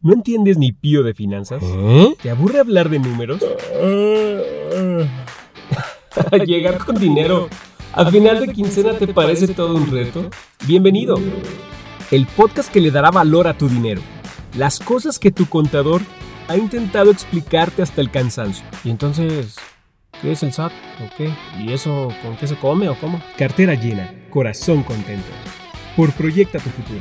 ¿No entiendes ni pío de finanzas? ¿Eh? ¿Te aburre hablar de números? Llegar con dinero al final de quincena te parece todo un reto. Bienvenido. El podcast que le dará valor a tu dinero. Las cosas que tu contador ha intentado explicarte hasta el cansancio. ¿Y entonces qué es el SAT o qué? ¿Y eso con qué se come o cómo? Cartera llena, corazón contento. Por Proyecta tu futuro.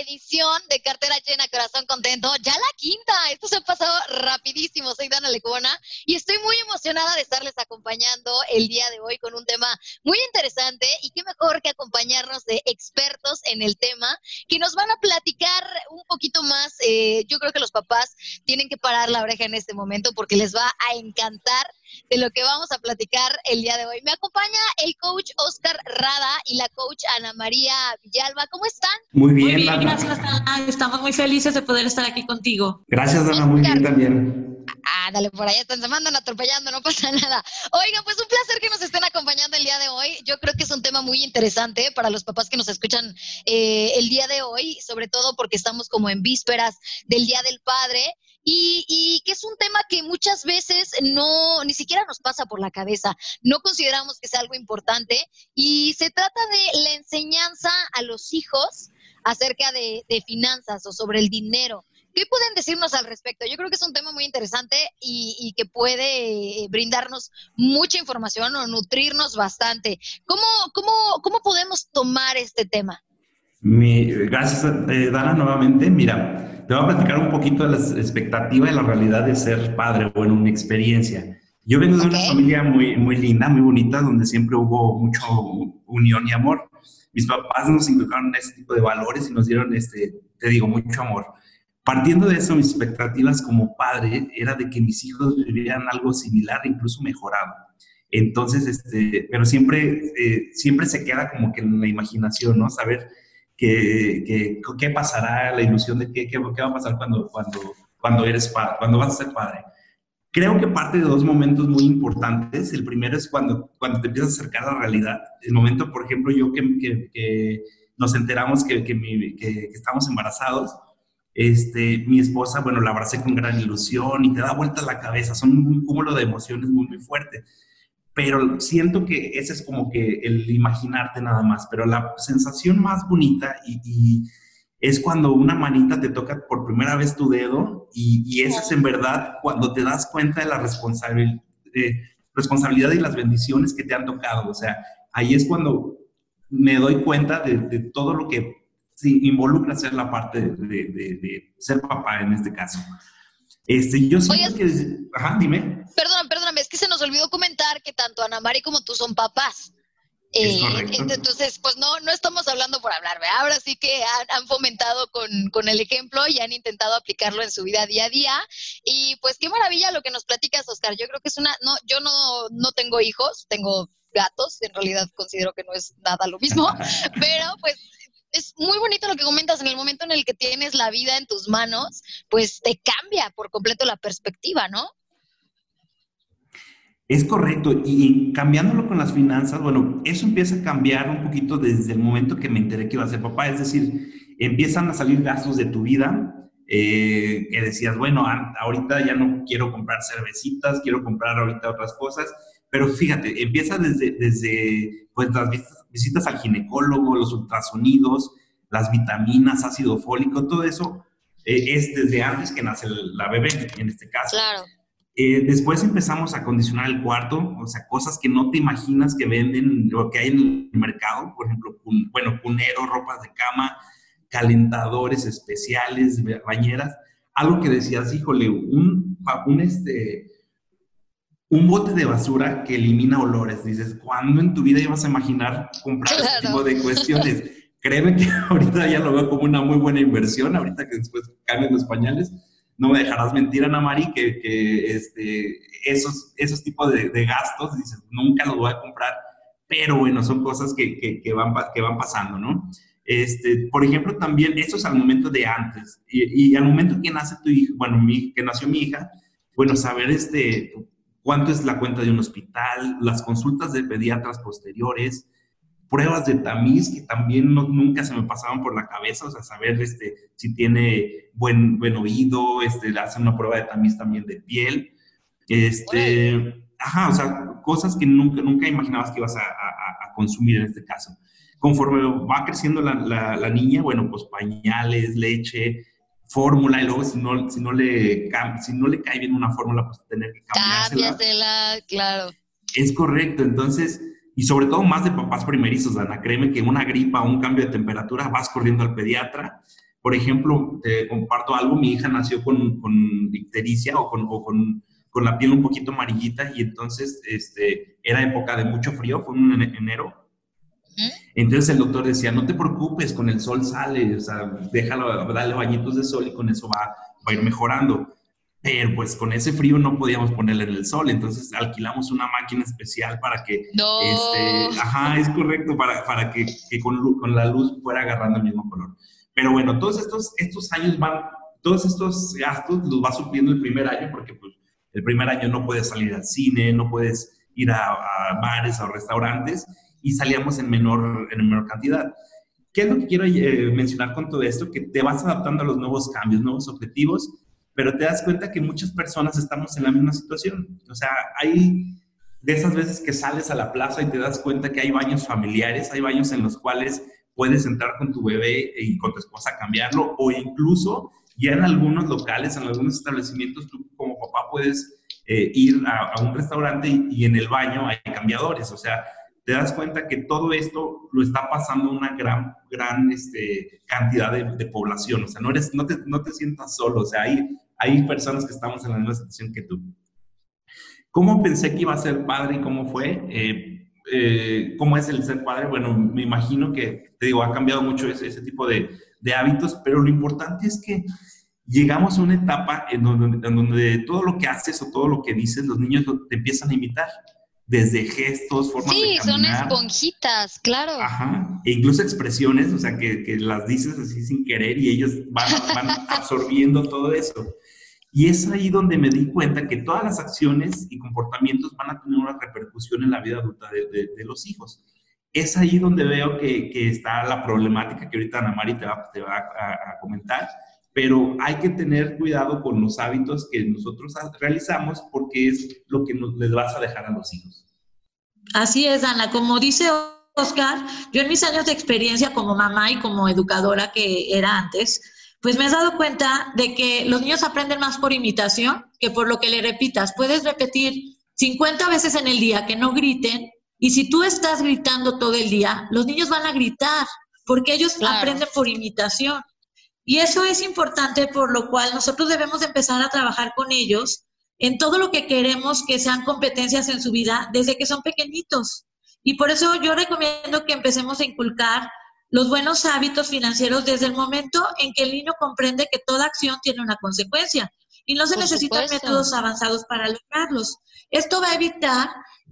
Edición de Cartera Llena, Corazón Contento. Ya la quinta, esto se ha pasado rapidísimo. Soy Dana Lecona y estoy muy emocionada de estarles acompañando el día de hoy con un tema muy interesante y qué mejor que acompañarnos de expertos en el tema que nos van a platicar un poquito más. Eh, yo creo que los papás tienen que parar la oreja en este momento porque les va a encantar de lo que vamos a platicar el día de hoy. Me acompaña el coach Oscar Rada y la coach Ana María Villalba. ¿Cómo están? Muy bien, Muy bien, gracias, Dana. Estamos muy felices de poder estar aquí contigo. Gracias, Dana, muy bien también. Ah, dale, por allá están, se mandan atropellando, no pasa nada. Oigan, pues un placer que nos estén acompañando el día de hoy. Yo creo que es un tema muy interesante para los papás que nos escuchan eh, el día de hoy, sobre todo porque estamos como en vísperas del Día del Padre. Y, que es un tema que muchas veces no, ni siquiera nos pasa por la cabeza, no consideramos que sea algo importante y se trata de la enseñanza a los hijos acerca de, finanzas o sobre el dinero. ¿Qué pueden decirnos al respecto? Yo creo que es un tema muy interesante y, y, que puede brindarnos mucha información o nutrirnos bastante. ¿Cómo, cómo, cómo podemos tomar este tema? Mi, gracias, eh, Dana, nuevamente. Mira, te voy a platicar un poquito de la expectativa y la realidad de ser padre o en una experiencia. Yo vengo de okay. una familia muy, muy linda, muy bonita, donde siempre hubo mucho unión y amor. Mis papás nos inculcaron este tipo de valores y nos dieron, este, te digo, mucho amor. Partiendo de eso, mis expectativas como padre era de que mis hijos vivieran algo similar, incluso mejorado. Entonces, este, pero siempre, eh, siempre se queda como que en la imaginación, ¿no? Saber qué, qué, qué pasará, la ilusión de qué, qué, qué va a pasar cuando, cuando, cuando eres padre, cuando vas a ser padre. Creo que parte de dos momentos muy importantes. El primero es cuando, cuando te empiezas a acercar a la realidad. El momento, por ejemplo, yo que, que, que nos enteramos que, que, mi, que, estamos embarazados, este, mi esposa, bueno, la abracé con gran ilusión y te da vuelta la cabeza. Son un cúmulo de emociones muy, muy fuerte. Pero siento que ese es como que el imaginarte nada más. Pero la sensación más bonita y, y es cuando una manita te toca por primera vez tu dedo y, y eso es en verdad cuando te das cuenta de la responsabil, eh, responsabilidad y las bendiciones que te han tocado. O sea, ahí es cuando me doy cuenta de, de todo lo que sí, involucra ser la parte de, de, de, ser papá en este caso. Este, yo siento Oye, que... Ajá, dime. Perdón, perdóname, es que se nos olvidó comentar que tanto Ana Mari como tú son papás. Eh, entonces, pues no, no estamos hablando por hablar, ¿verdad? Ahora sí que han, han fomentado con, con, el ejemplo y han intentado aplicarlo en su vida día a día. Y pues qué maravilla lo que nos platicas, Oscar. Yo creo que es una, no, yo no, no tengo hijos, tengo gatos, en realidad considero que no es nada lo mismo, pero pues es muy bonito lo que comentas en el momento en el que tienes la vida en tus manos, pues te cambia por completo la perspectiva, ¿no? Es correcto, y cambiándolo con las finanzas, bueno, eso empieza a cambiar un poquito desde el momento que me enteré que iba a ser papá, es decir, empiezan a salir gastos de tu vida, eh, que decías, bueno, ahorita ya no quiero comprar cervecitas, quiero comprar ahorita otras cosas, pero fíjate, empieza desde, desde pues, las visitas, visitas al ginecólogo, los ultrasonidos, las vitaminas, ácido fólico, todo eso eh, es desde antes que nace la bebé, en este caso. Claro. Eh, después empezamos a acondicionar el cuarto, o sea, cosas que no te imaginas que venden, lo que hay en el mercado, por ejemplo, bueno, cunero, ropas de cama, calentadores especiales, bañeras, algo que decías, híjole, un, un, este, un bote de basura que elimina olores. Dices, ¿cuándo en tu vida ibas a imaginar comprar claro. este tipo de cuestiones? Créeme que ahorita ya lo veo como una muy buena inversión, ahorita que después cambien los pañales no me dejarás mentir, Ana Mari, que, que este, esos, esos tipos de, de, gastos, dices, nunca los voy a comprar, pero bueno, son cosas que, que, que, van, que van pasando, ¿no? Este, por ejemplo, también, eso es al momento de antes, y, y al momento que nace tu hija, bueno, mi, que nació mi hija, bueno, saber este, cuánto es la cuenta de un hospital, las consultas de pediatras posteriores, pruebas de tamiz que también nunca se me pasaban por la cabeza, o sea, saber este, si tiene buen, buen oído, este, hacen una prueba de tamiz también de piel, este, ajá, o sea, cosas que nunca, nunca imaginabas que ibas a, a, consumir en este caso. Conforme va creciendo la, la, niña, bueno, pues pañales, leche, fórmula, y luego si no, si no, le, si no le cae bien una fórmula, pues tener que cambiársela. Cámbiasela, claro. Es correcto, entonces y sobre todo más de papás primerizos, Ana. Créeme que una gripa o un cambio de temperatura vas corriendo al pediatra. Por ejemplo, te comparto algo, mi hija nació con, con ictericia o, con, o con, con, la piel un poquito amarillita y entonces este, era época de mucho frío, fue en enero. Entonces el doctor decía, no te preocupes, con el sol sale, o sea, déjalo, dale bañitos de sol y con eso va, va a ir mejorando. Pero pues con ese frío no podíamos ponerle en el sol, entonces alquilamos una máquina especial para que, no. este, ajá, es correcto, para, para que, que con, con, la luz fuera agarrando el mismo color. Pero bueno, todos estos, estos años van, todos estos gastos los va supliendo el primer año, porque pues el primer año no puedes salir al cine, no puedes ir a, a bares o restaurantes, y salíamos en menor, en menor cantidad. ¿Qué es lo que quiero eh, mencionar con todo esto? Que te vas adaptando a los nuevos cambios, nuevos objetivos, pero te das cuenta que muchas personas estamos en la misma situación. O sea, hay de esas veces que sales a la plaza y te das cuenta que hay baños familiares, hay baños en los cuales puedes entrar con tu bebé y con tu esposa a cambiarlo, o incluso ya en algunos locales, en algunos establecimientos, tú como papá puedes eh, ir a, un restaurante y, en el baño hay cambiadores. O sea, te das cuenta que todo esto lo está pasando una gran, gran este, cantidad de, población. O sea, no, eres, no, te, no te sientas solo. O sea, hay, hay personas que estamos en la misma situación que tú. ¿Cómo pensé que iba a ser padre y cómo fue? Eh, eh, ¿Cómo es el ser padre? Bueno, me imagino que, te digo, ha cambiado mucho ese, ese tipo de, de, hábitos, pero lo importante es que llegamos a una etapa en donde, en donde, todo lo que haces o todo lo que dices, los niños te empiezan a imitar. Desde gestos, formas de caminar. Sí, son esponjitas, claro. Ajá. E incluso expresiones, o sea, que, que las dices así sin querer y ellos van, van absorbiendo todo eso. Y es ahí donde me di cuenta que todas las acciones y comportamientos van a tener una repercusión en la vida adulta de, de, los hijos. Es ahí donde veo que, que, está la problemática que ahorita Ana Mari te va, te va a, comentar, pero hay que tener cuidado con los hábitos que nosotros realizamos porque es lo que nos, les vas a dejar a los hijos. Así es, Ana. Como dice Oscar, yo en mis años de experiencia como mamá y como educadora que era antes, pues me has dado cuenta de que los niños aprenden más por imitación que por lo que le repitas. Puedes repetir 50 veces en el día que no griten y si tú estás gritando todo el día, los niños van a gritar porque ellos aprenden por imitación. Y eso es importante por lo cual nosotros debemos empezar a trabajar con ellos en todo lo que queremos que sean competencias en su vida desde que son pequeñitos. Y por eso yo recomiendo que empecemos a inculcar los buenos hábitos financieros desde el momento en que el niño comprende que toda acción tiene una consecuencia y no se necesitan métodos avanzados para lograrlos. Esto va a evitar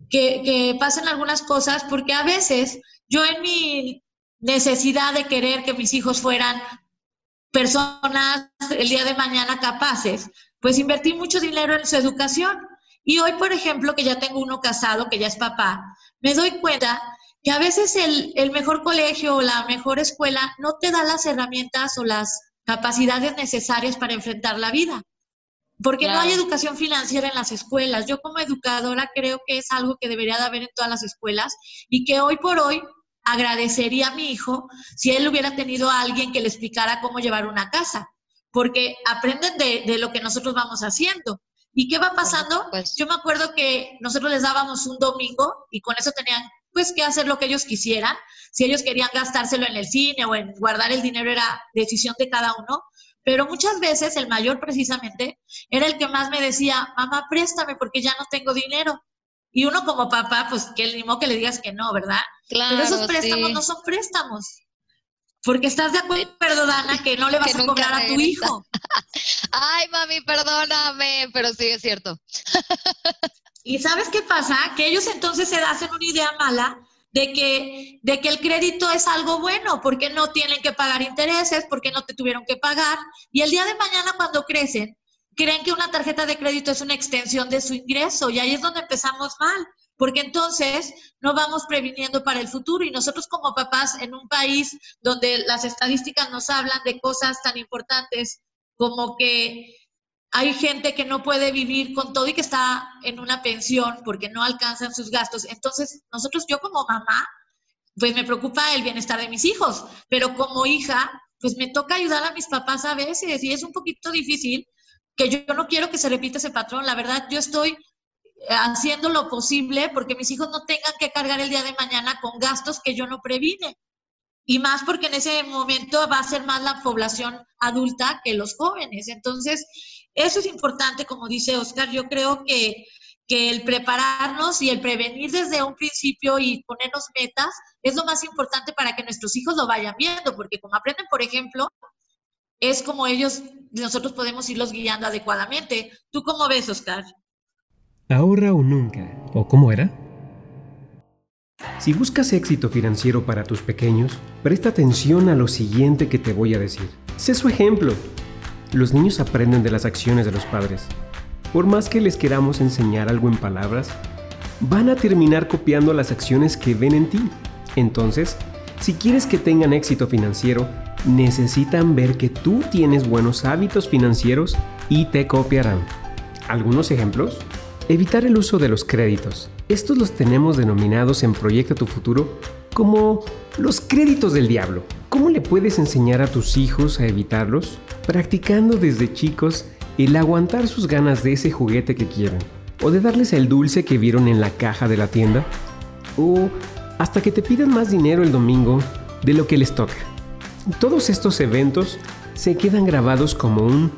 que, que pasen algunas cosas porque a veces yo en mi necesidad de querer que mis hijos fueran personas el día de mañana capaces, pues invertí mucho dinero en su educación. Y hoy, por ejemplo, que ya tengo uno casado, que ya es papá, me doy cuenta que a veces el, el mejor colegio o la mejor escuela no te da las herramientas o las capacidades necesarias para enfrentar la vida. Porque no hay educación financiera en las escuelas. Yo como educadora creo que es algo que debería de haber en todas las escuelas y que hoy por hoy agradecería a mi hijo si él hubiera tenido a alguien que le explicara cómo llevar una casa, porque aprenden de, de lo que nosotros vamos haciendo. ¿Y qué va pasando? Yo me acuerdo que nosotros les dábamos un domingo y con eso tenían pues que hacer lo que ellos quisieran. Si ellos querían gastárselo en el cine o en guardar el dinero era decisión de cada uno. Pero muchas veces el mayor precisamente era el que más me decía, mamá, préstame porque ya no tengo dinero. Y uno como papá, pues que el mismo que le digas que no, ¿verdad? Claro, Pero esos préstamos no son préstamos. Porque estás de acuerdo, Dana, que no le vas a cobrar a tu hijo. Ay, mami, perdóname, pero sí es cierto. ¿Y sabes qué pasa? Que ellos entonces se hacen una idea mala de que, de que el crédito es algo bueno, porque no tienen que pagar intereses, porque no te tuvieron que pagar. Y el día de mañana cuando crecen, creen que una tarjeta de crédito es una extensión de su ingreso y ahí es donde empezamos mal, porque entonces no vamos previniendo para el futuro y nosotros como papás en un país donde las estadísticas nos hablan de cosas tan importantes como que hay gente que no puede vivir con todo y que está en una pensión porque no alcanzan sus gastos. Entonces, nosotros, yo como mamá, pues me preocupa el bienestar de mis hijos, pero como hija, pues me toca ayudar a mis papás a veces y es un poquito difícil que yo, no quiero que se repita ese patrón. La verdad, yo estoy haciendo lo posible porque mis hijos no tengan que cargar el día de mañana con gastos que yo no previne. Y más porque en ese momento va a ser más la población adulta que los jóvenes. Entonces, eso es importante, como dice Oscar. Yo creo que, que el prepararnos y el prevenir desde un principio y ponernos metas es lo más importante para que nuestros hijos lo vayan viendo, porque como aprenden, por ejemplo, es como ellos, nosotros podemos irlos guiando adecuadamente. ¿Tú cómo ves, Oscar? Ahora o nunca. ¿O cómo era? Si buscas éxito financiero para tus pequeños, presta atención a lo siguiente que te voy a decir. Sé su ejemplo. Los niños aprenden de las acciones de los padres. Por más que les queramos enseñar algo en palabras, van a terminar copiando las acciones que ven en ti. Entonces, si quieres que tengan éxito financiero, necesitan ver que tú tienes buenos hábitos financieros y te copiarán. ¿Algunos ejemplos? Evitar el uso de los créditos. Estos los tenemos denominados en Proyecto Tu Futuro como los créditos del diablo. ¿Cómo le puedes enseñar a tus hijos a evitarlos? Practicando desde chicos el aguantar sus ganas de ese juguete que quieren. O de darles el dulce que vieron en la caja de la tienda. O hasta que te pidan más dinero el domingo de lo que les toca. Todos estos eventos se quedan grabados como un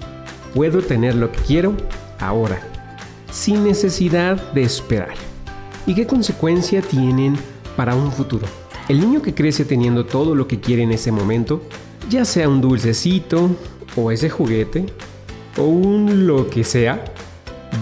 puedo tener lo que quiero ahora sin necesidad de esperar. ¿Y qué consecuencia tienen para un futuro? El niño que crece teniendo todo lo que quiere en ese momento, ya sea un dulcecito o ese juguete o un lo que sea,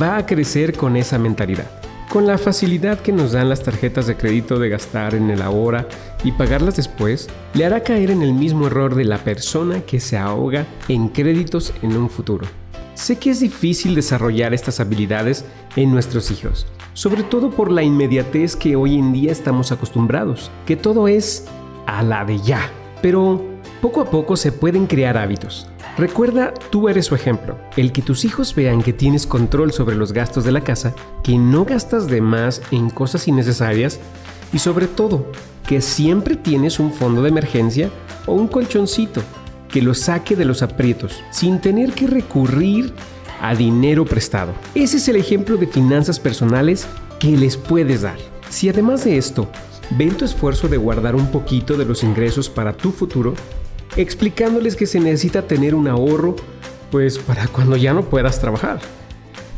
va a crecer con esa mentalidad. Con la facilidad que nos dan las tarjetas de crédito de gastar en el ahora y pagarlas después, le hará caer en el mismo error de la persona que se ahoga en créditos en un futuro. Sé que es difícil desarrollar estas habilidades en nuestros hijos, sobre todo por la inmediatez que hoy en día estamos acostumbrados, que todo es a la de ya. Pero poco a poco se pueden crear hábitos. Recuerda, tú eres su ejemplo, el que tus hijos vean que tienes control sobre los gastos de la casa, que no gastas de más en cosas innecesarias y sobre todo, que siempre tienes un fondo de emergencia o un colchoncito que lo saque de los aprietos sin tener que recurrir a dinero prestado. Ese es el ejemplo de finanzas personales que les puedes dar. Si además de esto, ven tu esfuerzo de guardar un poquito de los ingresos para tu futuro, explicándoles que se necesita tener un ahorro, pues para cuando ya no puedas trabajar,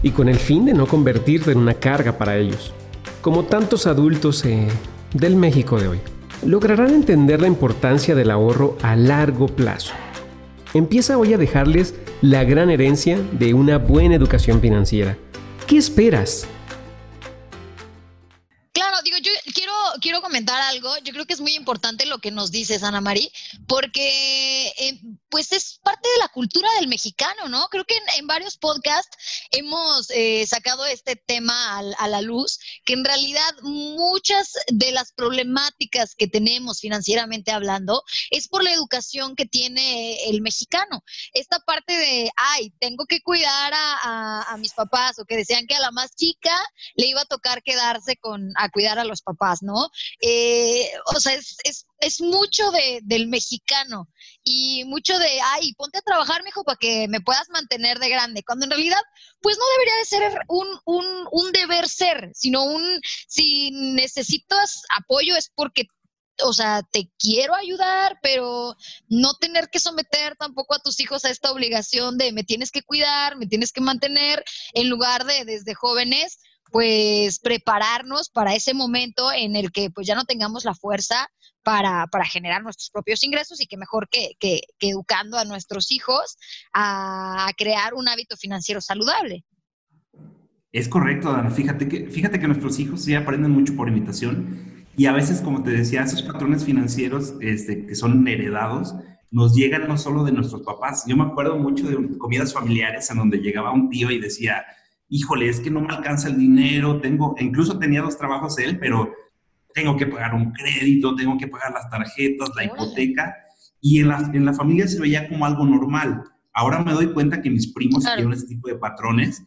y con el fin de no convertirte en una carga para ellos, como tantos adultos eh, del México de hoy lograrán entender la importancia del ahorro a largo plazo. Empieza hoy a dejarles la gran herencia de una buena educación financiera. ¿Qué esperas? Quiero comentar algo. Yo creo que es muy importante lo que nos dices, Ana María, porque eh, pues es parte de la cultura del mexicano, ¿no? Creo que en, varios podcasts hemos eh, sacado este tema a, la luz, que en realidad muchas de las problemáticas que tenemos financieramente hablando es por la educación que tiene el mexicano. Esta parte de, ay, tengo que cuidar a, a mis papás o que decían que a la más chica le iba a tocar quedarse con, a cuidar a los papás, ¿no? Eh, o sea, es, es, es mucho de, del mexicano y mucho de, ay, ponte a trabajar, mijo, para que me puedas mantener de grande, cuando en realidad, pues no debería de ser un, un, un deber ser, sino un, si necesitas apoyo es porque o sea, te quiero ayudar, pero no tener que someter tampoco a tus hijos a esta obligación de me tienes que cuidar, me tienes que mantener, en lugar de desde jóvenes pues prepararnos para ese momento en el que pues ya no tengamos la fuerza para, generar nuestros propios ingresos y que mejor que, que, educando a nuestros hijos a, crear un hábito financiero saludable. Es correcto, Dana. Fíjate que, fíjate que nuestros hijos sí aprenden mucho por imitación y a veces, como te decía, esos patrones financieros este, que son heredados nos llegan no solo de nuestros papás. Yo me acuerdo mucho de comidas familiares en donde llegaba un tío y decía, híjole, es que no me alcanza el dinero, tengo, incluso tenía dos trabajos él, pero tengo que pagar un crédito, tengo que pagar las tarjetas, la hipoteca, y en la, en la familia se veía como algo normal. Ahora me doy cuenta que mis primos tienen ese tipo de patrones.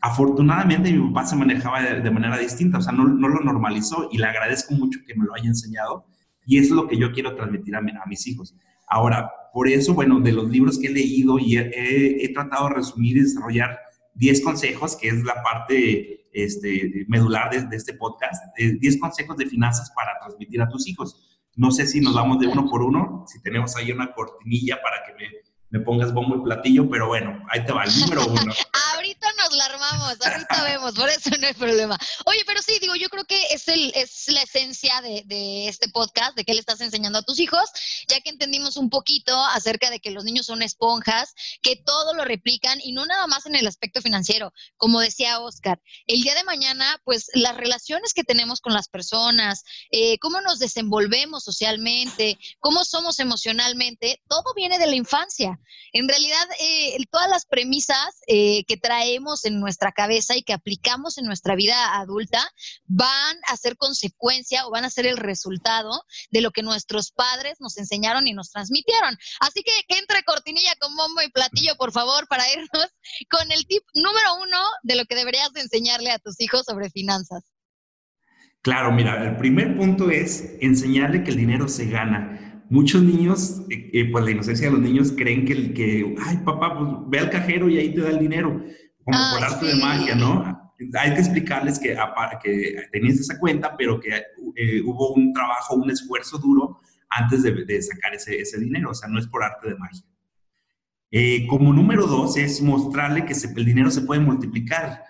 Afortunadamente mi papá se manejaba de, manera distinta, o sea, no, no, lo normalizó y le agradezco mucho que me lo haya enseñado y eso es lo que yo quiero transmitir a, a mis hijos. Ahora, por eso, bueno, de los libros que he leído y he, he tratado de resumir y desarrollar 10 consejos, que es la parte este, medular de, este podcast, 10 eh, consejos de finanzas para transmitir a tus hijos. No sé si nos vamos de uno por uno, si tenemos ahí una cortinilla para que me, me pongas bombo y platillo, pero bueno, ahí te va el número uno. la armamos, ahorita vemos, por eso no hay problema. Oye, pero sí, digo, yo creo que es, el, es la esencia de, de, este podcast, de qué le estás enseñando a tus hijos, ya que entendimos un poquito acerca de que los niños son esponjas, que todo lo replican y no nada más en el aspecto financiero. Como decía Oscar, el día de mañana, pues las relaciones que tenemos con las personas, eh, cómo nos desenvolvemos socialmente, cómo somos emocionalmente, todo viene de la infancia. En realidad, eh, todas las premisas eh, que traemos en nuestra cabeza y que aplicamos en nuestra vida adulta van a ser consecuencia o van a ser el resultado de lo que nuestros padres nos enseñaron y nos transmitieron. Así que entre cortinilla con bombo y platillo, por favor, para irnos con el tip número uno de lo que deberías enseñarle a tus hijos sobre finanzas. Claro, mira, el primer punto es enseñarle que el dinero se gana muchos niños, eh, eh, pues la inocencia de los niños creen que, el, que, ay papá, pues ve al cajero y ahí te da el dinero, como por arte de magia, ¿no? Hay que explicarles que, que tenías esa cuenta, pero que eh, hubo un trabajo, un esfuerzo duro antes de, sacar ese, ese, dinero, o sea, no es por arte de magia. como número dos es mostrarle que el dinero se puede multiplicar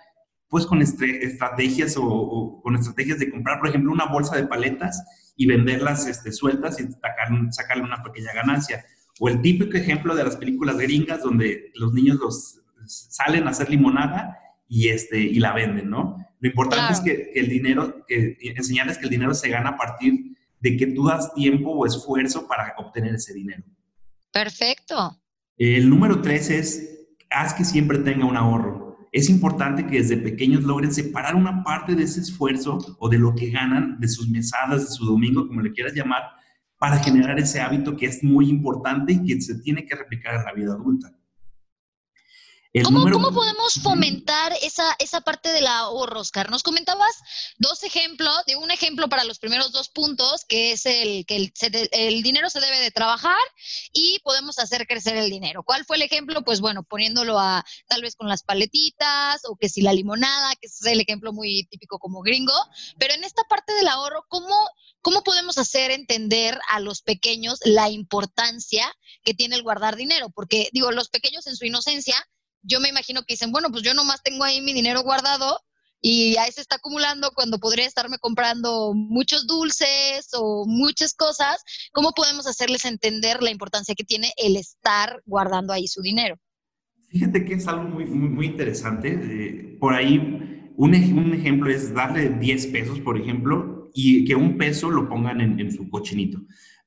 pues con estrategias o, con estrategias de comprar, por ejemplo, una bolsa de paletas y venderlas este, sueltas y sacar, sacarle una pequeña ganancia. O el típico ejemplo de las películas gringas donde los niños los salen a hacer limonada y, este, y la venden, ¿no? Lo importante es que, el dinero, que, enseñarles que el dinero se gana a partir de que tú das tiempo o esfuerzo para obtener ese dinero. Perfecto. El número tres es, haz que siempre tenga un ahorro es importante que desde pequeños logren separar una parte de ese esfuerzo o de lo que ganan, de sus mesadas, de su domingo, como le quieras llamar, para generar ese hábito que es muy importante y que se tiene que replicar en la vida adulta. ¿Cómo, podemos fomentar esa, esa parte del ahorro, Oscar? Nos comentabas dos ejemplos, de un ejemplo para los primeros dos puntos, que es el que el, el, dinero se debe de trabajar y podemos hacer crecer el dinero. ¿Cuál fue el ejemplo? Pues bueno, poniéndolo a tal vez con las paletitas o que si la limonada, que es el ejemplo muy típico como gringo. Pero en esta parte del ahorro, ¿cómo, cómo podemos hacer entender a los pequeños la importancia que tiene el guardar dinero? Porque digo, los pequeños en su inocencia yo me imagino que dicen, bueno, pues yo nomás tengo ahí mi dinero guardado y ahí se está acumulando cuando podría estarme comprando muchos dulces o muchas cosas. ¿Cómo podemos hacerles entender la importancia que tiene el estar guardando ahí su dinero? Fíjate que es algo muy, muy, interesante. Eh, por ahí, un, ejemplo es darle 10 pesos, por ejemplo, y que un peso lo pongan en, en su cochinito.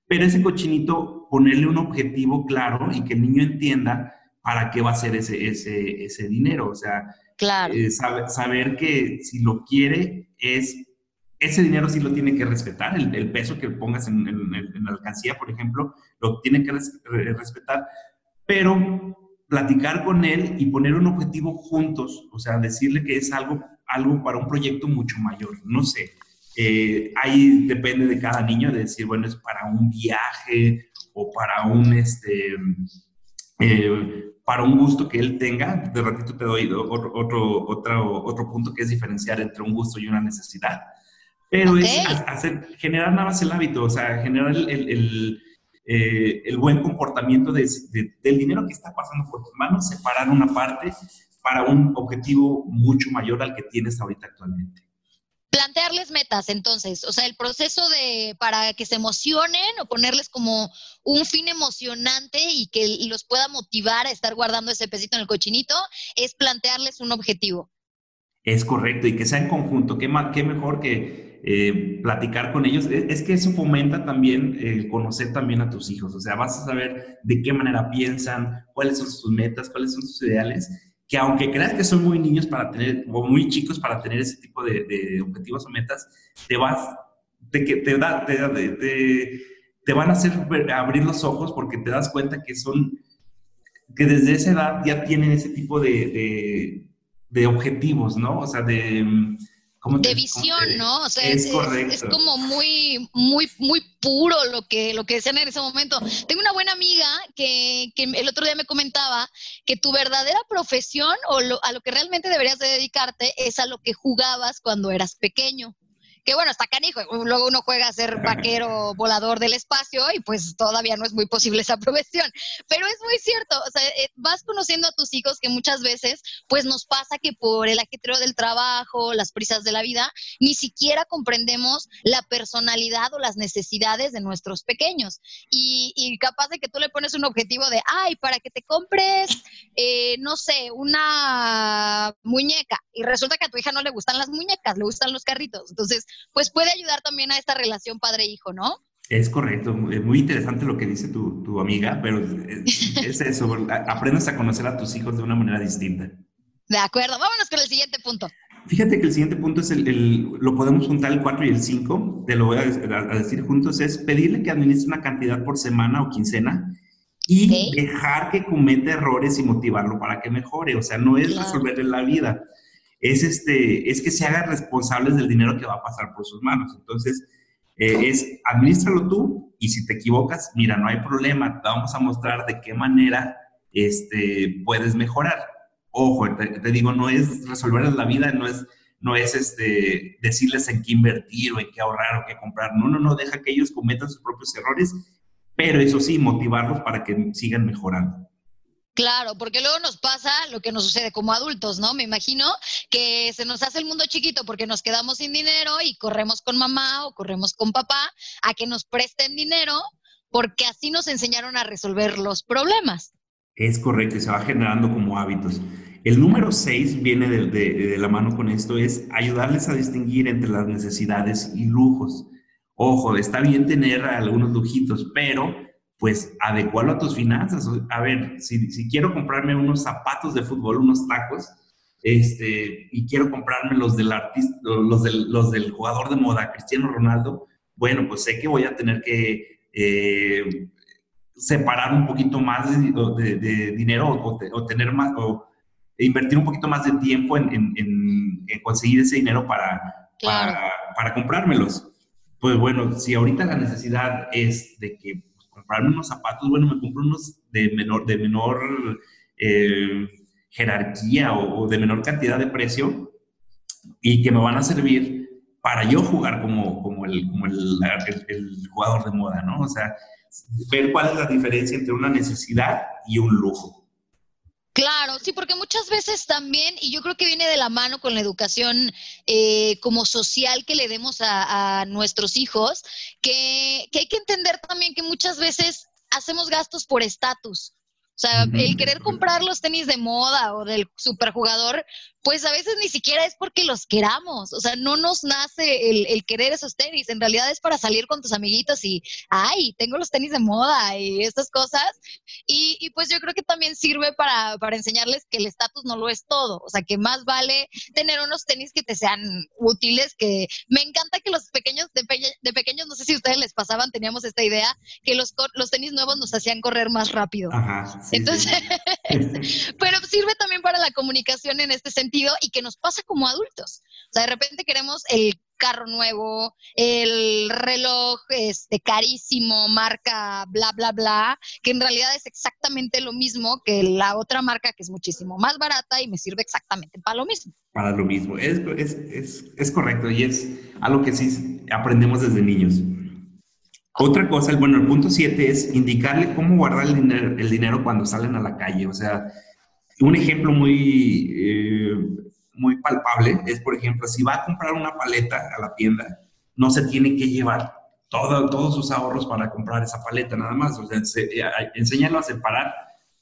Pero ese cochinito, ponerle un objetivo claro y que el niño entienda para qué va a ser ese, ese, ese dinero. O sea, eh, saber, que si lo quiere es, ese dinero sí lo tiene que respetar, el, peso que pongas en, la alcancía, por ejemplo, lo tiene que respetar, pero platicar con él y poner un objetivo juntos, o sea, decirle que es algo, algo para un proyecto mucho mayor, no sé. Eh, ahí depende de cada niño, de decir, bueno, es para un viaje o para un, este, eh, para un gusto que él tenga. De ratito te doy otro, otro, otro, otro punto que es diferenciar entre un gusto y una necesidad. Pero es hacer, generar nada más el hábito, o sea, generar el, el, eh, el, buen comportamiento de, del dinero que está pasando por tus manos, separar una parte para un objetivo mucho mayor al que tienes ahorita actualmente plantearles metas, entonces, o sea, el proceso de para que se emocionen o ponerles como un fin emocionante y que los pueda motivar a estar guardando ese pesito en el cochinito, es plantearles un objetivo. Es correcto, y que sea en conjunto, qué, qué mejor que eh, platicar con ellos. E, es, que eso fomenta también el conocer también a tus hijos, o sea, vas a saber de qué manera piensan, cuáles son sus metas, cuáles son sus ideales, que aunque creas que son muy niños para tener, o muy chicos para tener ese tipo de, objetivos o metas, te vas, te, te, da, te, te, van a hacer abrir los ojos porque te das cuenta que son, que desde esa edad ya tienen ese tipo de, de objetivos, ¿no? O sea, de de visión, ¿no? O sea, es, es, como muy, muy, muy puro lo que, lo que decían en ese momento. Tengo una buena amiga que, que el otro día me comentaba que tu verdadera profesión o a lo que realmente deberías de dedicarte es a lo que jugabas cuando eras pequeño que bueno, está canijo, luego uno juega a ser vaquero volador del espacio y pues todavía no es muy posible esa profesión, pero es muy cierto, o sea, eh, vas conociendo a tus hijos que muchas veces pues nos pasa que por el ajetreo del trabajo, las prisas de la vida, ni siquiera comprendemos la personalidad o las necesidades de nuestros pequeños. Y, y capaz de que tú le pones un objetivo de, ay, para que te compres, eh, no sé, una muñeca y resulta que a tu hija no le gustan las muñecas, le gustan los carritos, entonces pues puede ayudar también a esta relación padre-hijo, ¿no? Es correcto, es muy interesante lo que dice tu, amiga, pero es, eso, aprendes a conocer a tus hijos de una manera distinta. De acuerdo, vámonos con el siguiente punto. Fíjate que el siguiente punto es el, lo podemos juntar el 4 y el 5, te lo voy a, decir juntos, es pedirle que administre una cantidad por semana o quincena y dejar que cometa errores y motivarlo para que mejore, o sea, no es resolverle la vida es, este, es que se hagan responsables del dinero que va a pasar por sus manos. Entonces, eh, es administralo tú y si te equivocas, mira, no hay problema, te vamos a mostrar de qué manera este, puedes mejorar. Ojo, te, digo, no es resolver la vida, no es, no es este, decirles en qué invertir o en qué ahorrar o qué comprar. No, no, no, deja que ellos cometan sus propios errores, pero eso sí, motivarlos para que sigan mejorando. Claro, porque luego nos pasa lo que nos sucede como adultos, ¿no? Me imagino que se nos hace el mundo chiquito porque nos quedamos sin dinero y corremos con mamá o corremos con papá a que nos presten dinero porque así nos enseñaron a resolver los problemas. Es correcto, se va generando como hábitos. El número seis viene de, de, la mano con esto, es ayudarles a distinguir entre las necesidades y lujos. Ojo, está bien tener algunos lujitos, pero pues adecuarlo a tus finanzas. A ver, si, quiero comprarme unos zapatos de fútbol, unos tacos, este, y quiero comprarme los del artista, los del, los del jugador de moda, Cristiano Ronaldo, bueno, pues sé que voy a tener que eh, separar un poquito más de, dinero o, tener más, o invertir un poquito más de tiempo en, conseguir ese dinero para, para, para comprármelos. Pues bueno, si ahorita la necesidad es de que comprarme unos zapatos, bueno, me compro unos de menor, de menor eh, jerarquía o, de menor cantidad de precio y que me van a servir para yo jugar como, como, el, como el, el, jugador de moda, ¿no? O sea, ver cuál es la diferencia entre una necesidad y un lujo. Claro, sí, porque muchas veces también, y yo creo que viene de la mano con la educación eh, como social que le demos a, nuestros hijos, que, que hay que entender también que muchas veces hacemos gastos por estatus. O sea, el querer comprar los tenis de moda o del superjugador, pues a veces ni siquiera es porque los queramos, o sea, no nos nace el, querer esos tenis, en realidad es para salir con tus amiguitos y, ay, tengo los tenis de moda y estas cosas, y, pues yo creo que también sirve para, enseñarles que el estatus no lo es todo, o sea, que más vale tener unos tenis que te sean útiles, que me encanta que los pequeños, de, pequeños, no sé si a ustedes les pasaban, teníamos esta idea, que los, los tenis nuevos nos hacían correr más rápido. Ajá, Entonces, pero sirve también para la comunicación en este sentido y que nos pasa como adultos. O sea, de repente queremos el carro nuevo, el reloj este, carísimo, marca bla, bla, bla, que en realidad es exactamente lo mismo que la otra marca que es muchísimo más barata y me sirve exactamente para lo mismo. Para lo mismo, es, es, es, es correcto y es algo que sí aprendemos desde niños. Otra cosa, bueno, el punto 7 es indicarle cómo guardar el dinero, el dinero cuando salen a la calle. O sea, un ejemplo muy, eh, muy palpable es, por ejemplo, si va a comprar una paleta a la tienda, no se tiene que llevar todo, todos sus ahorros para comprar esa paleta, nada más. O sea, eh, enséñalo a separar.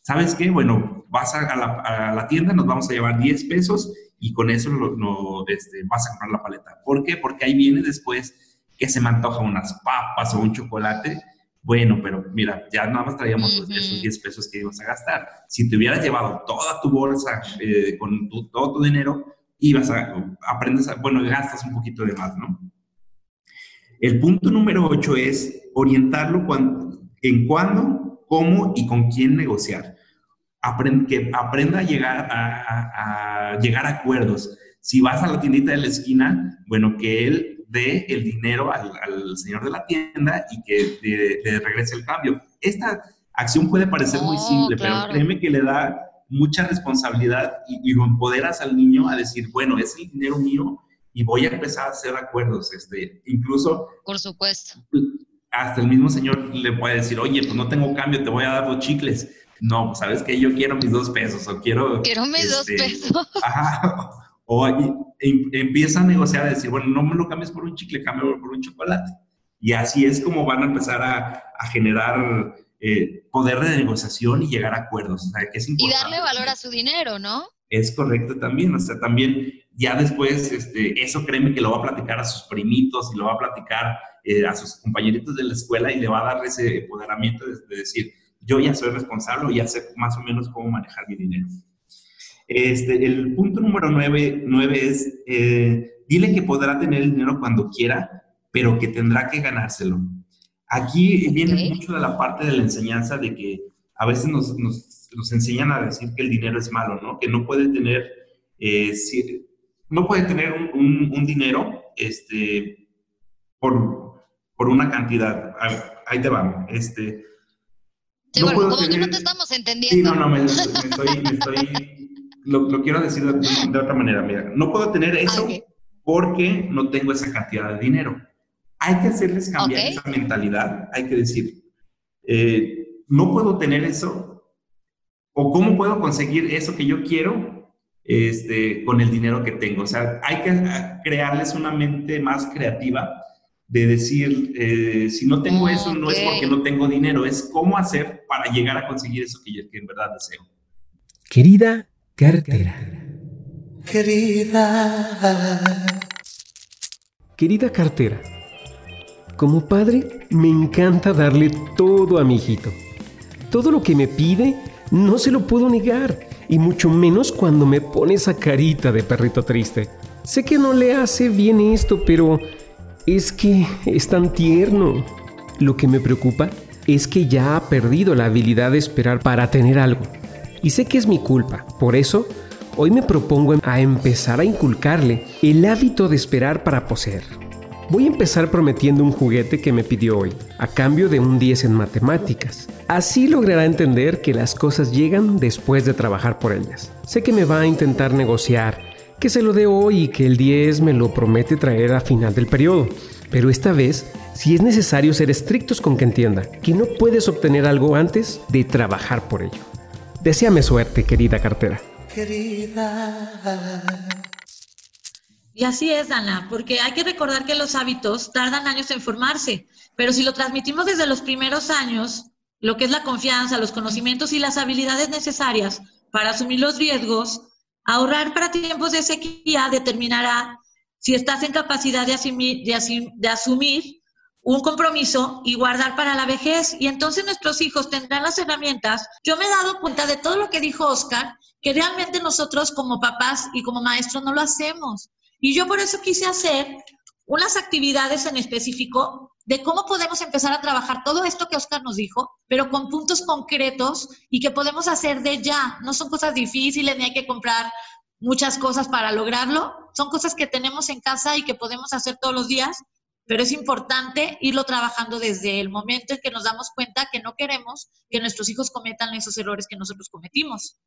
¿Sabes qué? Bueno, vas a la, tienda, nos vamos a llevar 10 pesos y con eso no, este, vas a comprar la paleta. ¿Por qué? Porque ahí viene después que se me antoja unas papas o un chocolate Bueno, pero mira, ya nada más traíamos esos 10 pesos que ibas a gastar. Si te hubieras llevado toda tu bolsa eh, con todo tu dinero, ibas a, aprendes a, bueno, gastas un poquito de más, ¿no? El punto número 8 es orientarlo en cuándo, cómo y con quién negociar. que aprenda a llegar a, a, llegar a acuerdos. Si vas a la tiendita de la esquina, bueno, que él dé el dinero al, señor de la tienda y que le, regrese el cambio. Esta acción puede parecer muy simple, pero créeme que le da mucha responsabilidad y, lo empoderas al niño a decir, bueno, es el dinero mío y voy a empezar a hacer acuerdos. Este, incluso... Por supuesto. Hasta el mismo señor le puede decir, oye, pues no tengo cambio, te voy a dar dos chicles. No, sabes que yo quiero mis dos pesos o quiero... Quiero mis dos este, pesos. Ajá, o em, empieza a negociar, a decir, bueno, no me lo cambies por un chicle, cámbialo por un chocolate. Y así es como van a empezar a, generar eh, poder de negociación y llegar a acuerdos. O sea, que es y darle valor a su dinero, ¿no? Es correcto también. O sea, también ya después, este, eso créeme que lo va a platicar a sus primitos y lo va a platicar eh, a sus compañeritos de la escuela y le va a dar ese empoderamiento de, decir, yo ya soy responsable, ya sé más o menos cómo manejar mi dinero. Este, el punto número nueve, es, eh, dile que podrá tener el dinero cuando quiera, pero que tendrá que ganárselo. Aquí viene mucho de la parte de la enseñanza de que a veces nos, nos, enseñan a decir que el dinero es malo, ¿no? Que no puede tener, eh, no puede tener un, un, dinero este, por, por, una cantidad. Ahí te va. Este, no como que no te estamos entendiendo. Sí, no, no, me, estoy, me estoy lo, quiero decir de, otra manera. Mira, no puedo tener eso porque no tengo esa cantidad de dinero. Hay que hacerles cambiar esa mentalidad. Hay que decir, eh, no puedo tener eso o cómo puedo conseguir eso que yo quiero este, con el dinero que tengo. O sea, hay que crearles una mente más creativa de decir, eh, si no tengo eso, no es porque no tengo dinero, es cómo hacer para llegar a conseguir eso que, que en verdad deseo. Querida Cartera. Querida. Querida cartera, como padre me encanta darle todo a mi hijito. Todo lo que me pide no se lo puedo negar, y mucho menos cuando me pone esa carita de perrito triste. Sé que no le hace bien esto, pero es que es tan tierno. Lo que me preocupa es que ya ha perdido la habilidad de esperar para tener algo. Y sé que es mi culpa, por eso hoy me propongo a empezar a inculcarle el hábito de esperar para poseer. Voy a empezar prometiendo un juguete que me pidió hoy, a cambio de un 10 en matemáticas. Así logrará entender que las cosas llegan después de trabajar por ellas. Sé que me va a intentar negociar, que se lo dé hoy y que el 10 me lo promete traer a final del periodo. Pero esta vez, si es necesario ser estrictos con que entienda que no puedes obtener algo antes de trabajar por ello. Deseame suerte, querida cartera. Querida. Y así es, Dana, porque hay que recordar que los hábitos tardan años en formarse, pero si lo transmitimos desde los primeros años, lo que es la confianza, los conocimientos y las habilidades necesarias para asumir los riesgos, ahorrar para tiempos de sequía determinará si estás en capacidad de asumir, de asumir un compromiso y guardar para la vejez. Y entonces nuestros hijos tendrán las herramientas. Yo me he dado cuenta de todo lo que dijo Oscar, que realmente nosotros como papás y como maestros no lo hacemos. Y yo por eso quise hacer unas actividades en específico de cómo podemos empezar a trabajar todo esto que Oscar nos dijo, pero con puntos concretos y que podemos hacer de ya. No son cosas difíciles ni hay que comprar muchas cosas para lograrlo. Son cosas que tenemos en casa y que podemos hacer todos los días pero es importante irlo trabajando desde el momento en que nos damos cuenta que no queremos que nuestros hijos cometan esos errores que nosotros cometimos.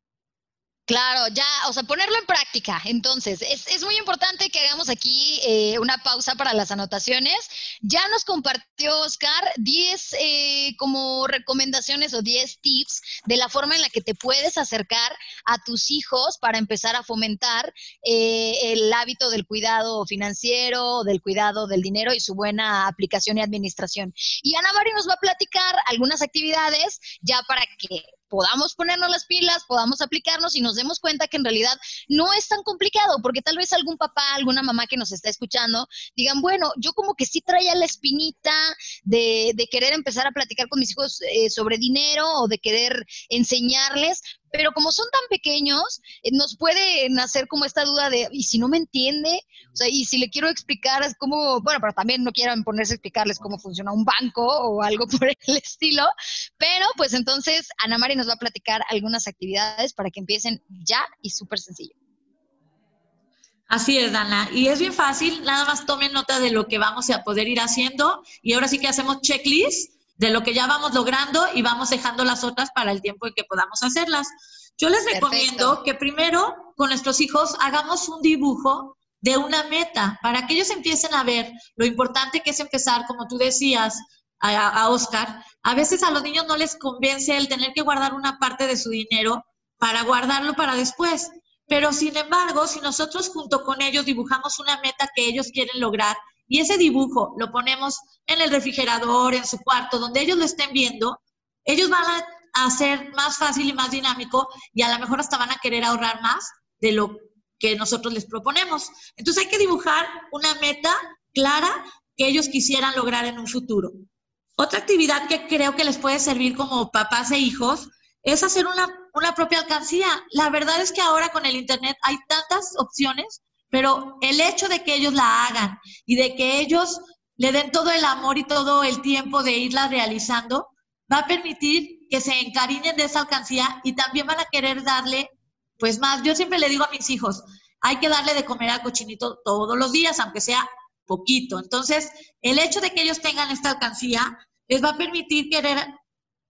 Claro, ya, o sea, ponerlo en práctica. Entonces, es, es muy importante que hagamos aquí eh, una pausa para las anotaciones. Ya nos compartió Oscar 10 eh, como recomendaciones o 10 tips de la forma en la que te puedes acercar a tus hijos para empezar a fomentar eh, el hábito del cuidado financiero, del cuidado del dinero y su buena aplicación y administración. Y Ana Mari nos va a platicar algunas actividades ya para que podamos ponernos las pilas, podamos aplicarnos y nos demos cuenta que en realidad no es tan complicado, porque tal vez algún papá, alguna mamá que nos está escuchando, digan, bueno, yo como que sí traía la espinita de, de querer empezar a platicar con mis hijos eh, sobre dinero o de querer enseñarles, pero como son tan pequeños, eh, nos puede nacer como esta duda de, ¿y si no me entiende? O sea, y si le quiero explicar, es bueno, pero también no quieran ponerse a explicarles cómo funciona un banco o algo por el estilo, pero pues entonces Ana Mari nos va a platicar algunas actividades para que empiecen ya y súper sencillo. Así es, Dana. Y es bien fácil, nada más tomen nota de lo que vamos a poder ir haciendo y ahora sí que hacemos checklist de lo que ya vamos logrando y vamos dejando las otras para el tiempo en que podamos hacerlas. Yo les recomiendo que primero con nuestros hijos hagamos un dibujo de una meta para que ellos empiecen a ver lo importante que es empezar, como tú decías, a, a Oscar. A veces a los niños no les convence el tener que guardar una parte de su dinero para guardarlo para después. Pero sin embargo, si nosotros junto con ellos dibujamos una meta que ellos quieren lograr y ese dibujo lo ponemos en el refrigerador, en su cuarto, donde ellos lo estén viendo, ellos van a hacer más fácil y más dinámico y a lo mejor hasta van a querer ahorrar más de lo que nosotros les proponemos. Entonces hay que dibujar una meta clara que ellos quisieran lograr en un futuro. Otra actividad que creo que les puede servir como papás e hijos es hacer una, una propia alcancía. La verdad es que ahora con el Internet hay tantas opciones pero el hecho de que ellos la hagan y de que ellos le den todo el amor y todo el tiempo de irla realizando, va a permitir que se encariñen de esa alcancía y también van a querer darle, pues más, yo siempre le digo a mis hijos, hay que darle de comer al cochinito todos los días, aunque sea poquito. Entonces, el hecho de que ellos tengan esta alcancía les va a permitir querer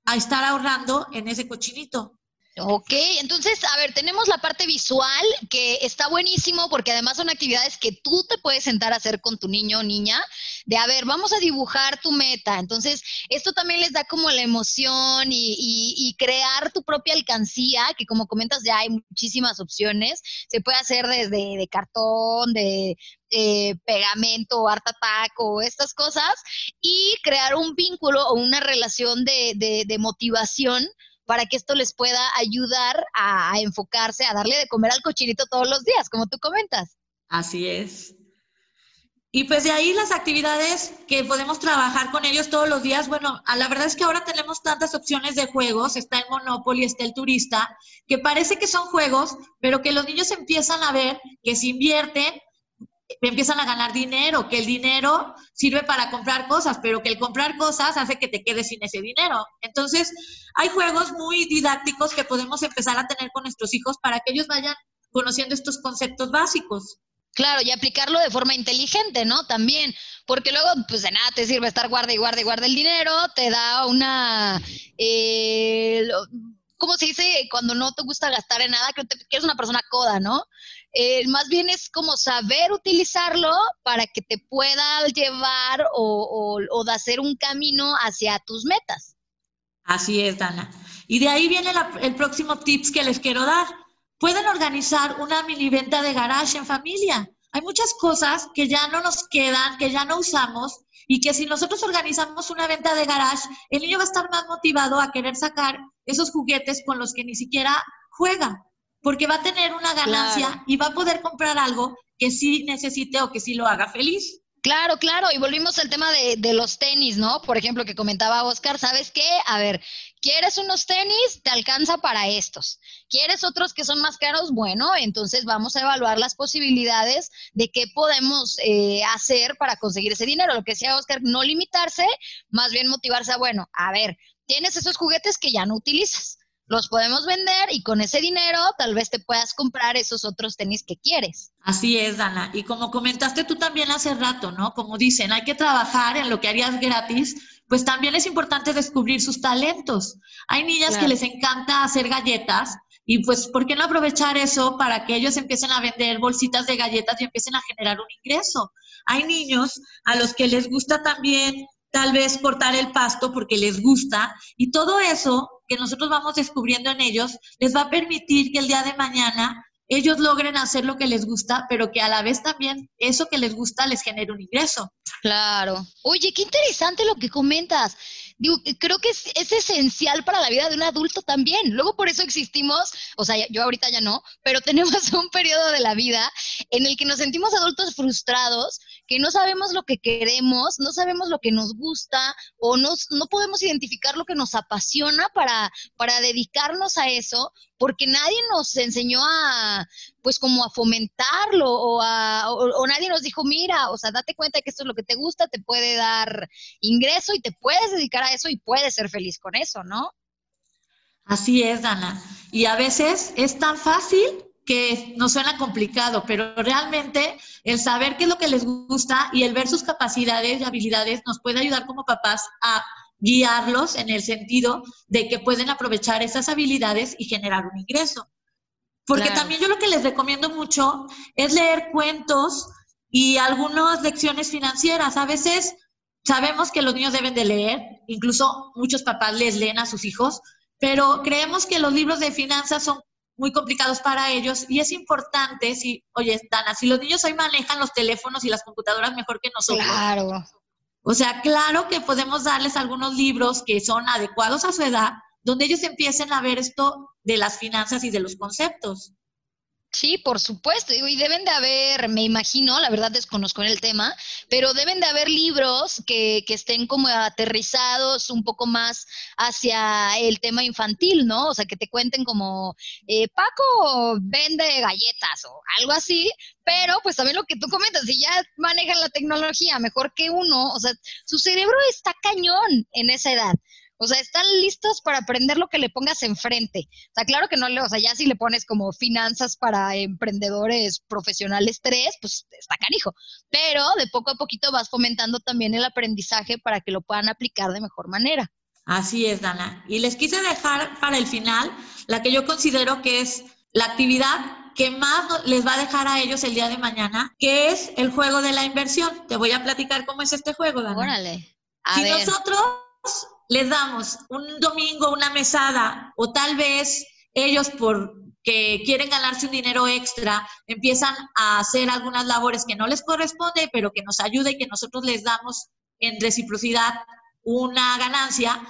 a estar ahorrando en ese cochinito. Ok, entonces, a ver, tenemos la parte visual que está buenísimo porque además son actividades que tú te puedes sentar a hacer con tu niño o niña, de a ver, vamos a dibujar tu meta. Entonces, esto también les da como la emoción y, crear tu propia alcancía, que como comentas ya hay muchísimas opciones. Se puede hacer desde de cartón, de eh, pegamento, art attack o estas cosas y crear un vínculo o una relación de, de motivación para que esto les pueda ayudar a, enfocarse, a darle de comer al cochinito todos los días, como tú comentas. Así es. Y pues de ahí las actividades que podemos trabajar con ellos todos los días, bueno, la verdad es que ahora tenemos tantas opciones de juegos, está el Monopoly, está el Turista, que parece que son juegos, pero que los niños empiezan a ver que se invierten empiezan a ganar dinero, que el dinero sirve para comprar cosas, pero que el comprar cosas hace que te quedes sin ese dinero. Entonces, hay juegos muy didácticos que podemos empezar a tener con nuestros hijos para que ellos vayan conociendo estos conceptos básicos. Claro, y aplicarlo de forma inteligente, ¿no? También, porque luego, pues de nada te sirve estar guarda y guarda y guarda el dinero, te da una... Eh, ¿Cómo se dice cuando no te gusta gastar en nada? Que, que eres una persona coda, ¿no? Eh, más bien es como saber utilizarlo para que te pueda llevar o, de hacer un camino hacia tus metas. Así es, Dana. Y de ahí viene el próximo tips que les quiero dar. Pueden organizar una mini venta de garage en familia. Hay muchas cosas que ya no nos quedan, que ya no usamos y que si nosotros organizamos una venta de garage, el niño va a estar más motivado a querer sacar esos juguetes con los que ni siquiera juega porque va a tener una ganancia y va a poder comprar algo que sí necesite o que sí lo haga feliz. Claro, claro, y volvimos al tema de, de, los tenis, ¿no? Por ejemplo, que comentaba Oscar, ¿sabes qué? A ver, ¿quieres unos tenis? Te alcanza para estos. ¿Quieres otros que son más caros? Bueno, entonces vamos a evaluar las posibilidades de qué podemos eh, hacer para conseguir ese dinero. Lo que decía Oscar, no limitarse, más bien motivarse a, bueno, a ver, tienes esos juguetes que ya no utilizas los podemos vender y con ese dinero tal vez te puedas comprar esos otros tenis que quieres. Así es, Dana. Y como comentaste tú también hace rato, ¿no? Como dicen, hay que trabajar en lo que harías gratis, pues también es importante descubrir sus talentos. Hay niñas que les encanta hacer galletas y pues, ¿por qué no aprovechar eso para que ellos empiecen a vender bolsitas de galletas y empiecen a generar un ingreso? Hay niños a los que les gusta también tal vez cortar el pasto porque les gusta y todo eso que nosotros vamos descubriendo en ellos les va a permitir que el día de mañana ellos logren hacer lo que les gusta, pero que a la vez también eso que les gusta les genere un ingreso. Claro. Oye, qué interesante lo que comentas. Creo que es, es, esencial para la vida de un adulto también. Luego por eso existimos, o sea, yo ahorita ya no, pero tenemos un periodo de la vida en el que nos sentimos adultos frustrados, que no sabemos lo que queremos, no sabemos lo que nos gusta o no podemos identificar lo que nos apasiona para, para dedicarnos a eso, porque nadie nos enseñó a, pues como a fomentarlo o, a, o, nadie nos dijo, mira, o sea, date cuenta que esto es lo que te gusta, te puede dar ingreso y te puedes dedicar a eso y puedes ser feliz con eso, ¿no? Así es, Dana. Y a veces es tan fácil que nos suena complicado, pero realmente el saber qué es lo que les gusta y el ver sus capacidades y habilidades nos puede ayudar como papás a guiarlos en el sentido de que pueden aprovechar esas habilidades y generar un ingreso. Porque también yo lo que les recomiendo mucho es leer cuentos y algunas lecciones financieras. A veces sabemos que los niños deben de leer, incluso muchos papás les leen a sus hijos, pero creemos que los libros de finanzas son muy complicados para ellos y es importante si, oye, Dana, si los niños hoy manejan los teléfonos y las computadoras mejor que nosotros, claro. O sea, claro que podemos darles algunos libros que son adecuados a su edad, donde ellos empiecen a ver esto de las finanzas y de los conceptos. Sí, por supuesto. Y deben de haber, me imagino, la verdad desconozco el tema, pero deben de haber libros que, que, estén como aterrizados un poco más hacia el tema infantil, ¿no? O sea, que te cuenten como, eh, Paco vende galletas o algo así, pero pues también lo que tú comentas, si ya manejan la tecnología mejor que uno, o sea, su cerebro está cañón en esa edad. O sea, están listos para aprender lo que le pongas enfrente. O sea, claro que no le, o sea, ya si le pones como finanzas para emprendedores profesionales tres, pues está canijo. Pero de poco a poquito vas fomentando también el aprendizaje para que lo puedan aplicar de mejor manera. Así es, Dana. Y les quise dejar para el final la que yo considero que es la actividad que más les va a dejar a ellos el día de mañana, que es el juego de la inversión. Te voy a platicar cómo es este juego, Dana. Órale. si nosotros les damos un domingo una mesada o tal vez ellos porque quieren ganarse un dinero extra, empiezan a hacer algunas labores que no les corresponde, pero que nos ayuda y que nosotros les damos en reciprocidad una ganancia.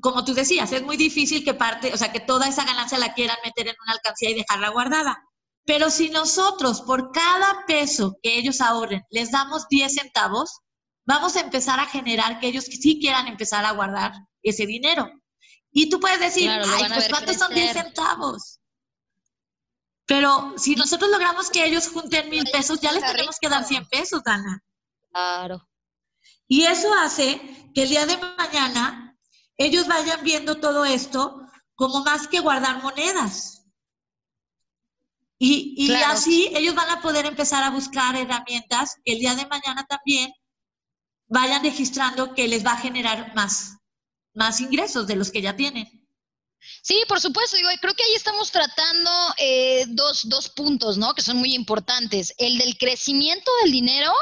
Como tú decías, es muy difícil que parte, o sea, que toda esa ganancia la quieran meter en una alcancía y dejarla guardada. Pero si nosotros por cada peso que ellos ahorren les damos 10 centavos, vamos a empezar a generar que ellos sí quieran empezar a guardar ese dinero. Y tú puedes decir, ay, pues ¿cuántos son 10 centavos? Pero si nosotros logramos que ellos junten mil pesos, ya les tenemos que dar 100 pesos, Dana. Claro. Y eso hace que el día de mañana ellos vayan viendo todo esto como más que guardar monedas. Y, y así ellos van a poder empezar a buscar herramientas que el día de mañana también vayan registrando que les va a generar más, más ingresos de los que ya tienen. Sí, por supuesto, digo, creo que ahí estamos tratando eh, dos, dos puntos, ¿no? Que son muy importantes. El del crecimiento del dinero,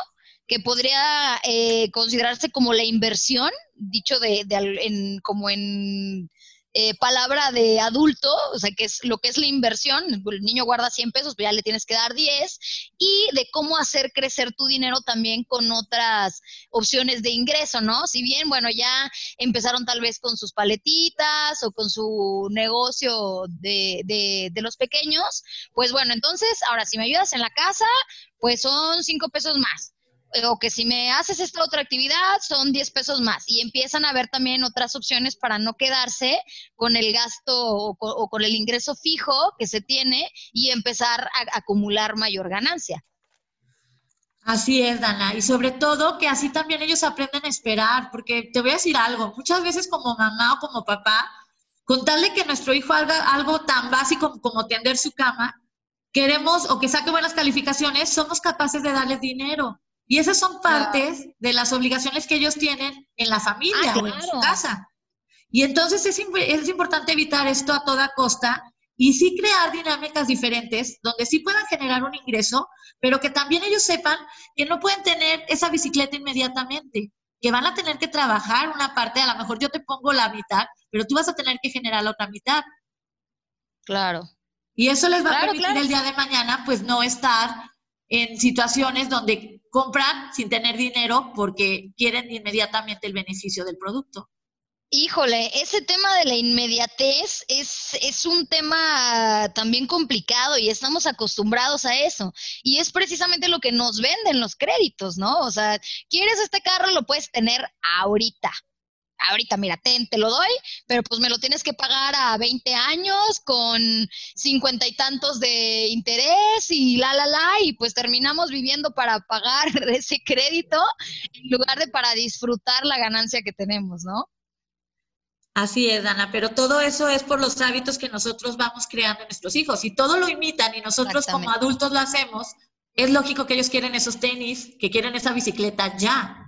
que podría eh, considerarse como la inversión, dicho de, de en, como en eh, palabra de adulto, o sea, que es lo que es la inversión, el niño guarda 100 pesos, pues ya le tienes que dar 10, y de cómo hacer crecer tu dinero también con otras opciones de ingreso, ¿no? Si bien, bueno, ya empezaron tal vez con sus paletitas o con su negocio de, de, de los pequeños, pues bueno, entonces, ahora si me ayudas en la casa, pues son 5 pesos más o que si me haces esta otra actividad son 10 pesos más y empiezan a ver también otras opciones para no quedarse con el gasto o con, el ingreso fijo que se tiene y empezar a, acumular mayor ganancia. Así es, Dana. Y sobre todo que así también ellos aprenden a esperar, porque te voy a decir algo, muchas veces como mamá o como papá, con tal de que nuestro hijo haga algo tan básico como tender su cama, queremos o que saque buenas calificaciones, somos capaces de darles dinero. Y esas son partes de las obligaciones que ellos tienen en la familia ah, o en su casa. Y entonces es, es importante evitar esto a toda costa y sí crear dinámicas diferentes donde sí puedan generar un ingreso, pero que también ellos sepan que no pueden tener esa bicicleta inmediatamente, que van a tener que trabajar una parte, a lo mejor yo te pongo la mitad, pero tú vas a tener que generar la otra mitad. Claro. Y eso les va a permitir el día de mañana, pues no estar en situaciones donde compran sin tener dinero porque quieren inmediatamente el beneficio del producto. Híjole, ese tema de la inmediatez es, es, un tema también complicado y estamos acostumbrados a eso. Y es precisamente lo que nos venden los créditos, ¿no? O sea, quieres este carro, lo puedes tener ahorita. Ahorita, mira, ten, te lo doy, pero pues me lo tienes que pagar a 20 años con cincuenta y tantos de interés y la, la, la, y pues terminamos viviendo para pagar ese crédito en lugar de para disfrutar la ganancia que tenemos, ¿no? Así es, Dana, pero todo eso es por los hábitos que nosotros vamos creando en nuestros hijos. Y todo lo imitan y nosotros como adultos lo hacemos, es lógico que ellos quieren esos tenis, que quieren esa bicicleta ya.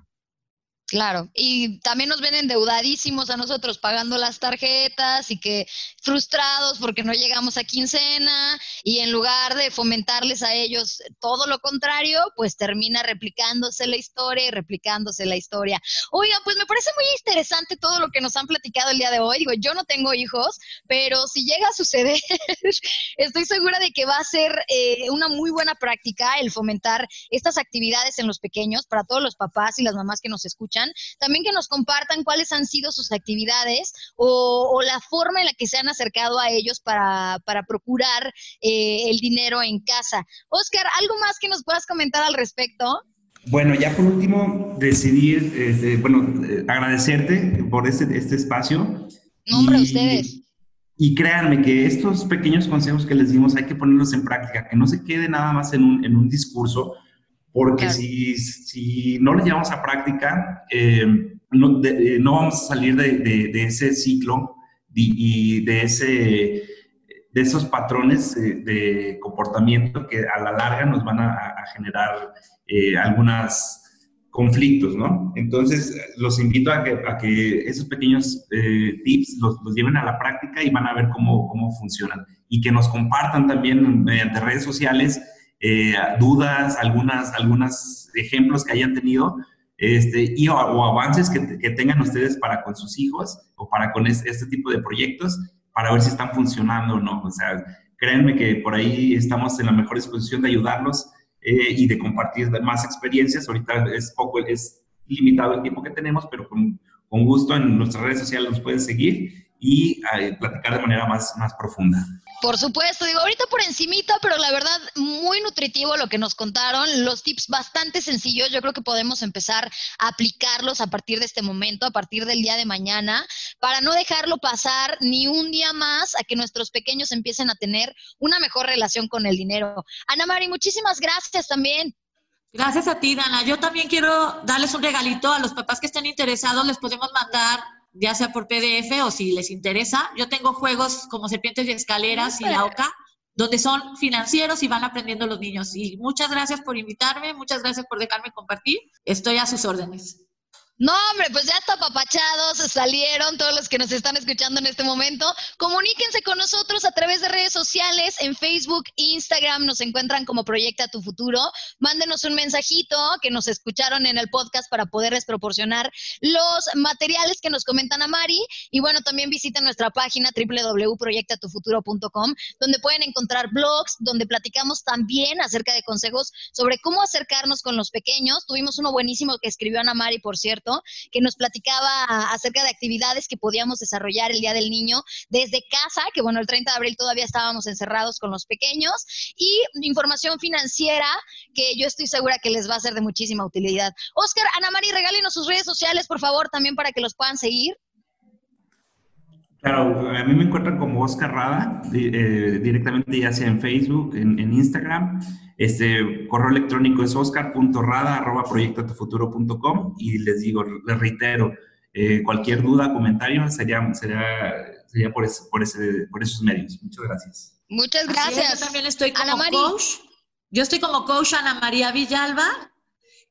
Claro, y también nos ven endeudadísimos a nosotros pagando las tarjetas y que frustrados porque no llegamos a quincena y en lugar de fomentarles a ellos todo lo contrario, pues termina replicándose la historia y replicándose la historia. Oiga, pues me parece muy interesante todo lo que nos han platicado el día de hoy. Digo, yo no tengo hijos, pero si llega a suceder, estoy segura de que va a ser eh, una muy buena práctica el fomentar estas actividades en los pequeños para todos los papás y las mamás que nos escuchan también que nos compartan cuáles han sido sus actividades o, la forma en la que se han acercado a ellos para, procurar eh, el dinero en casa. Oscar, ¿algo más que nos puedas comentar al respecto? Bueno, ya por último, decidir, este, bueno, eh, agradecerte por este, este espacio. Nombre a ustedes. Y créanme que estos pequeños consejos que les dimos hay que ponerlos en práctica, que no se quede nada más en un, en un discurso, porque si, si, no lo llevamos a práctica, eh, no, eh, no, vamos a salir de, de, ese ciclo y de, ese, de esos patrones eh, de comportamiento que a la larga nos van a, generar eh, algunos conflictos, ¿no? Entonces, los invito a que, a que esos pequeños tips los, los, lleven a la práctica y van a ver cómo, cómo funcionan. Y que nos compartan también mediante redes sociales eh, dudas, algunas, algunos ejemplos que hayan tenido este, y, o, avances que, que, tengan ustedes para con sus hijos o para con este tipo de proyectos para ver si están funcionando o no. O sea, créanme que por ahí estamos en la mejor disposición de ayudarlos eh, y de compartir más experiencias. Ahorita es poco, es limitado el tiempo que tenemos, pero con, con gusto en nuestras redes sociales nos pueden seguir y eh, platicar de manera más, más profunda. Por supuesto, digo, ahorita por encimita, pero la verdad muy nutritivo lo que nos contaron, los tips bastante sencillos, yo creo que podemos empezar a aplicarlos a partir de este momento, a partir del día de mañana, para no dejarlo pasar ni un día más a que nuestros pequeños empiecen a tener una mejor relación con el dinero. Ana Mari, muchísimas gracias también. Gracias a ti, Dana. Yo también quiero darles un regalito a los papás que estén interesados, les podemos mandar ya sea por PDF o si les interesa. Yo tengo juegos como Serpientes y Escaleras y La Oca, donde son financieros y van aprendiendo los niños. Y muchas gracias por invitarme, muchas gracias por dejarme compartir. Estoy a sus órdenes. No, hombre, pues ya está papachados, salieron todos los que nos están escuchando en este momento. Comuníquense con nosotros a través de redes sociales, en Facebook, Instagram, nos encuentran como Proyecta tu Futuro. Mándenos un mensajito que nos escucharon en el podcast para poderles proporcionar los materiales que nos comentan a Mari. Y bueno, también visiten nuestra página www.proyectatufuturo.com, donde pueden encontrar blogs, donde platicamos también acerca de consejos sobre cómo acercarnos con los pequeños. Tuvimos uno buenísimo que escribió Ana Mari, por cierto que nos platicaba acerca de actividades que podíamos desarrollar el Día del Niño desde casa, que bueno, el 30 de abril todavía estábamos encerrados con los pequeños, y información financiera que yo estoy segura que les va a ser de muchísima utilidad. Oscar, Ana Mari, regálenos sus redes sociales, por favor, también para que los puedan seguir. Claro, a mí me encuentran como Oscar Rada, eh, directamente ya sea en Facebook, en, en Instagram. Este correo electrónico es oscar.rada.proyectatufuturo.com y les digo, les reitero, eh, cualquier duda, comentario sería, sería, sería por, por, ese, por esos medios. Muchas gracias. Muchas gracias. yo también estoy como coach. Yo estoy como coach Ana María Villalba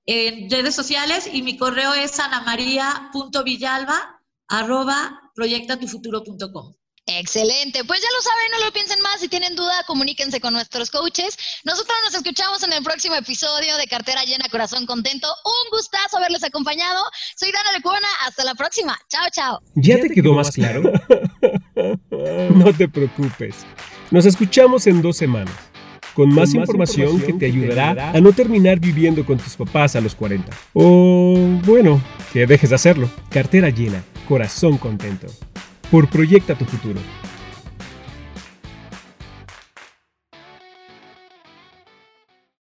en redes sociales y mi correo es anamaria.villalba arroba proyectatufuturo.com. Excelente. Pues ya lo saben, no lo piensen más. Si tienen duda, comuníquense con nuestros coaches. Nosotros nos escuchamos en el próximo episodio de Cartera Llena, Corazón Contento. Un gustazo haberles acompañado. Soy Dana Lecuona. Hasta la próxima. Chao, chao. ¿Ya te quedó más claro? no te preocupes. Nos escuchamos en dos semanas. Con más, información, que te ayudará a no terminar viviendo con tus papás a los 40. O, bueno, que dejes de hacerlo. Cartera Llena corazón contento. Por Proyecta tu futuro.